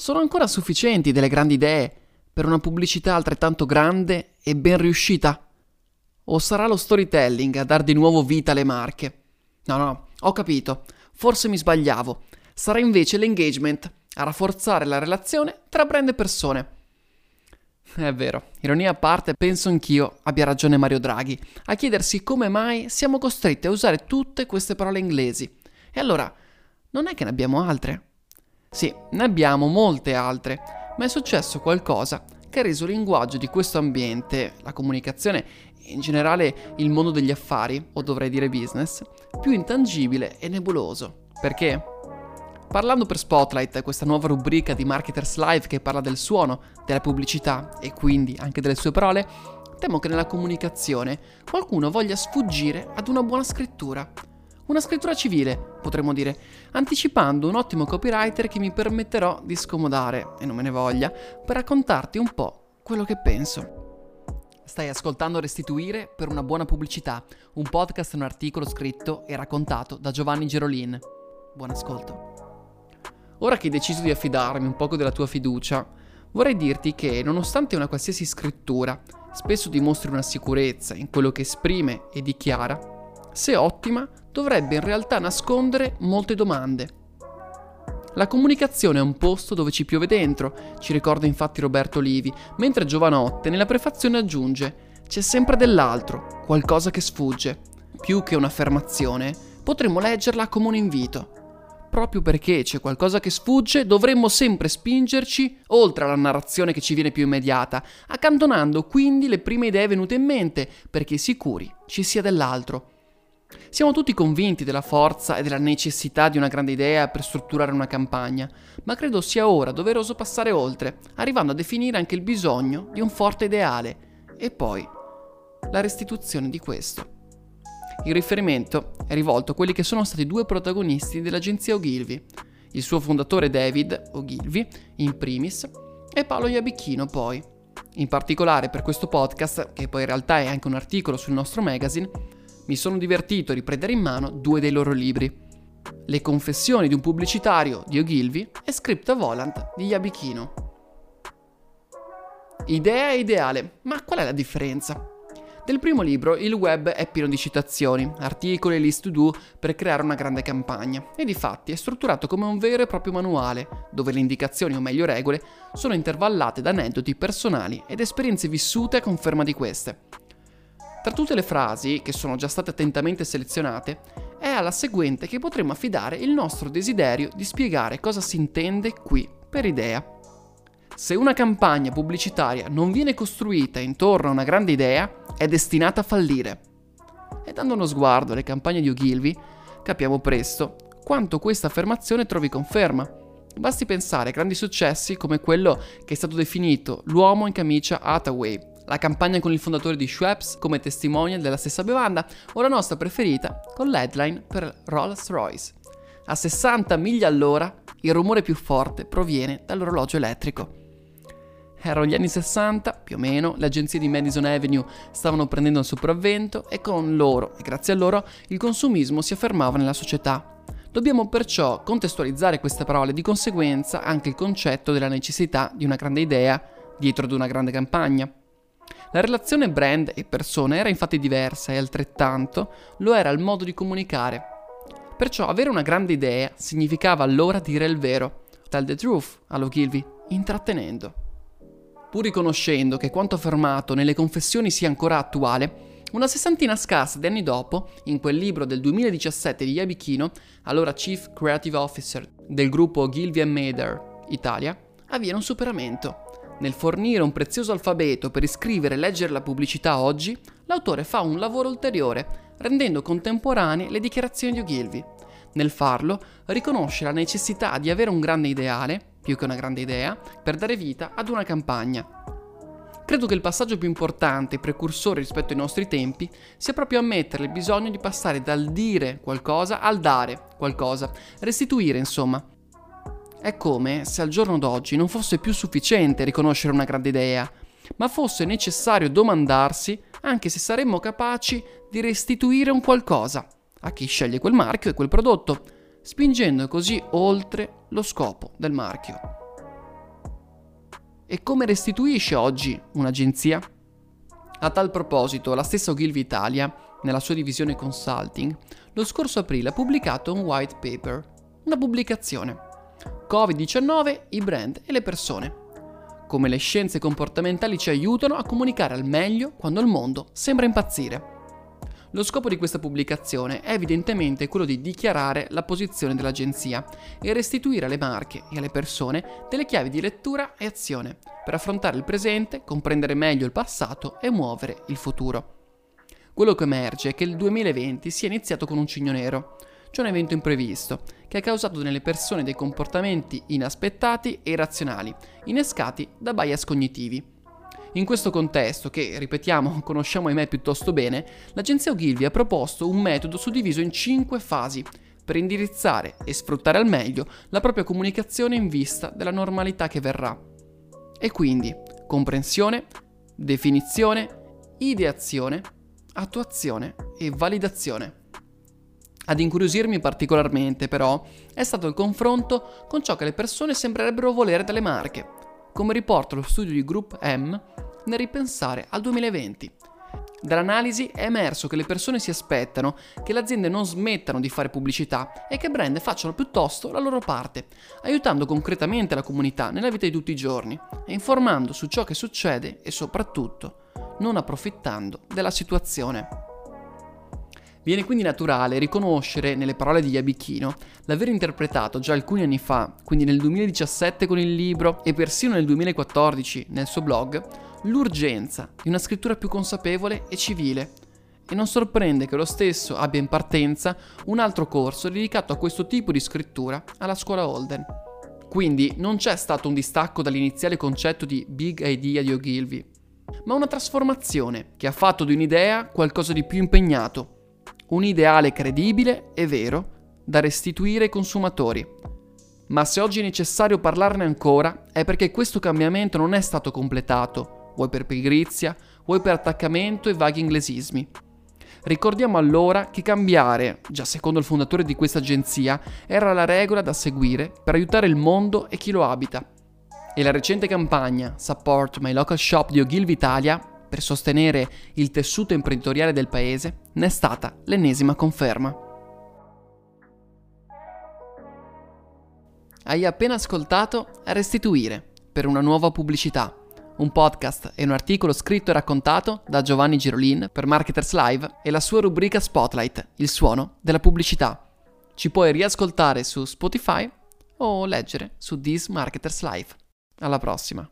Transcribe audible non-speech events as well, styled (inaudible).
Sono ancora sufficienti delle grandi idee per una pubblicità altrettanto grande e ben riuscita? O sarà lo storytelling a dar di nuovo vita alle marche? No, no, ho capito. Forse mi sbagliavo. Sarà invece l'engagement a rafforzare la relazione tra brand e persone. È vero, ironia a parte, penso anch'io abbia ragione Mario Draghi a chiedersi come mai siamo costretti a usare tutte queste parole inglesi. E allora, non è che ne abbiamo altre? Sì, ne abbiamo molte altre, ma è successo qualcosa che ha reso il linguaggio di questo ambiente, la comunicazione e in generale il mondo degli affari, o dovrei dire business, più intangibile e nebuloso. Perché? Parlando per Spotlight, questa nuova rubrica di Marketers Live che parla del suono, della pubblicità e quindi anche delle sue parole, temo che nella comunicazione qualcuno voglia sfuggire ad una buona scrittura. Una scrittura civile, potremmo dire, anticipando un ottimo copywriter che mi permetterò di scomodare, e non me ne voglia, per raccontarti un po' quello che penso. Stai ascoltando Restituire per una buona pubblicità, un podcast e un articolo scritto e raccontato da Giovanni Gerolin. Buon ascolto. Ora che hai deciso di affidarmi un poco della tua fiducia, vorrei dirti che, nonostante una qualsiasi scrittura spesso dimostri una sicurezza in quello che esprime e dichiara, se ottima, dovrebbe in realtà nascondere molte domande. La comunicazione è un posto dove ci piove dentro, ci ricorda infatti Roberto Livi, mentre Giovanotte nella prefazione aggiunge c'è sempre dell'altro, qualcosa che sfugge. Più che un'affermazione, potremmo leggerla come un invito proprio perché c'è qualcosa che sfugge, dovremmo sempre spingerci oltre alla narrazione che ci viene più immediata, accantonando quindi le prime idee venute in mente, perché sicuri ci sia dell'altro. Siamo tutti convinti della forza e della necessità di una grande idea per strutturare una campagna, ma credo sia ora doveroso passare oltre, arrivando a definire anche il bisogno di un forte ideale e poi la restituzione di questo. Il riferimento è rivolto a quelli che sono stati due protagonisti dell'agenzia Ogilvy, il suo fondatore David Ogilvy, in primis, e Paolo Iabicchino poi. In particolare per questo podcast, che poi in realtà è anche un articolo sul nostro magazine, mi sono divertito a riprendere in mano due dei loro libri. Le confessioni di un pubblicitario di Ogilvy e Scripta Volant di Iabicchino. Idea e ideale, ma qual è la differenza? Nel primo libro il web è pieno di citazioni, articoli e list to do per creare una grande campagna e di fatti è strutturato come un vero e proprio manuale, dove le indicazioni o meglio regole sono intervallate da aneddoti personali ed esperienze vissute a conferma di queste. Tra tutte le frasi, che sono già state attentamente selezionate, è alla seguente che potremmo affidare il nostro desiderio di spiegare cosa si intende qui per idea. Se una campagna pubblicitaria non viene costruita intorno a una grande idea, è destinata a fallire. E dando uno sguardo alle campagne di Ogilvy, capiamo presto quanto questa affermazione trovi conferma. Basti pensare a grandi successi come quello che è stato definito l'uomo in camicia Hathaway, la campagna con il fondatore di Schweppes come testimonial della stessa bevanda o la nostra preferita con l'headline per Rolls-Royce. A 60 miglia all'ora il rumore più forte proviene dall'orologio elettrico. Erano gli anni 60, più o meno, le agenzie di Madison Avenue stavano prendendo il sopravvento e con loro, e grazie a loro, il consumismo si affermava nella società. Dobbiamo perciò contestualizzare queste parole, di conseguenza anche il concetto della necessità di una grande idea dietro ad una grande campagna. La relazione brand e persone era infatti diversa e altrettanto lo era il modo di comunicare. Perciò avere una grande idea significava allora dire il vero, tell the truth, all'Ogilvy, intrattenendo. Pur riconoscendo che quanto affermato nelle confessioni sia ancora attuale, una sessantina scarsa di anni dopo, in quel libro del 2017 di Yabichino, allora Chief Creative Officer del gruppo Gilvia Mader Italia, avviene un superamento. Nel fornire un prezioso alfabeto per iscrivere e leggere la pubblicità oggi, l'autore fa un lavoro ulteriore, rendendo contemporanee le dichiarazioni di Ogilvy. Nel farlo, riconosce la necessità di avere un grande ideale, più che una grande idea, per dare vita ad una campagna. Credo che il passaggio più importante e precursore rispetto ai nostri tempi sia proprio ammettere il bisogno di passare dal dire qualcosa al dare qualcosa, restituire insomma. È come se al giorno d'oggi non fosse più sufficiente riconoscere una grande idea, ma fosse necessario domandarsi anche se saremmo capaci di restituire un qualcosa a chi sceglie quel marchio e quel prodotto, spingendo così oltre lo scopo del marchio. E come restituisce oggi un'agenzia? A tal proposito, la stessa Ogilvy Italia, nella sua divisione consulting, lo scorso aprile ha pubblicato un white paper, una pubblicazione. Covid-19, i brand e le persone. Come le scienze comportamentali ci aiutano a comunicare al meglio quando il mondo sembra impazzire. Lo scopo di questa pubblicazione è evidentemente quello di dichiarare la posizione dell'agenzia e restituire alle marche e alle persone delle chiavi di lettura e azione per affrontare il presente, comprendere meglio il passato e muovere il futuro. Quello che emerge è che il 2020 sia iniziato con un cigno nero, cioè un evento imprevisto, che ha causato nelle persone dei comportamenti inaspettati e irrazionali, innescati da bias cognitivi. In questo contesto, che ripetiamo (laughs) conosciamo ahimè piuttosto bene, l'agenzia Ogilvy ha proposto un metodo suddiviso in cinque fasi per indirizzare e sfruttare al meglio la propria comunicazione in vista della normalità che verrà. E quindi comprensione, definizione, ideazione, attuazione e validazione. Ad incuriosirmi particolarmente, però, è stato il confronto con ciò che le persone sembrerebbero volere dalle marche, come riporta lo studio di Group M nel ripensare al 2020. Dall'analisi è emerso che le persone si aspettano che le aziende non smettano di fare pubblicità e che brand facciano piuttosto la loro parte, aiutando concretamente la comunità nella vita di tutti i giorni e informando su ciò che succede e soprattutto non approfittando della situazione. Viene quindi naturale riconoscere nelle parole di Yabichino l'aver interpretato già alcuni anni fa, quindi nel 2017 con il libro e persino nel 2014 nel suo blog, l'urgenza di una scrittura più consapevole e civile. E non sorprende che lo stesso abbia in partenza un altro corso dedicato a questo tipo di scrittura alla scuola Holden. Quindi non c'è stato un distacco dall'iniziale concetto di big idea di Ogilvy, ma una trasformazione che ha fatto di un'idea qualcosa di più impegnato, un ideale credibile e vero da restituire ai consumatori. Ma se oggi è necessario parlarne ancora è perché questo cambiamento non è stato completato, vuoi per pigrizia, vuoi per attaccamento e vaghi inglesismi. Ricordiamo allora che cambiare, già secondo il fondatore di questa agenzia, era la regola da seguire per aiutare il mondo e chi lo abita. E la recente campagna Support My Local Shop di Ogilvy Italia per sostenere il tessuto imprenditoriale del paese ne è stata l'ennesima conferma. Hai appena ascoltato Restituire per una nuova pubblicità, un podcast e un articolo scritto e raccontato da Giovanni Girolin per Marketers Live e la sua rubrica Spotlight, il suono della pubblicità. Ci puoi riascoltare su Spotify o leggere su This Marketers Live. Alla prossima!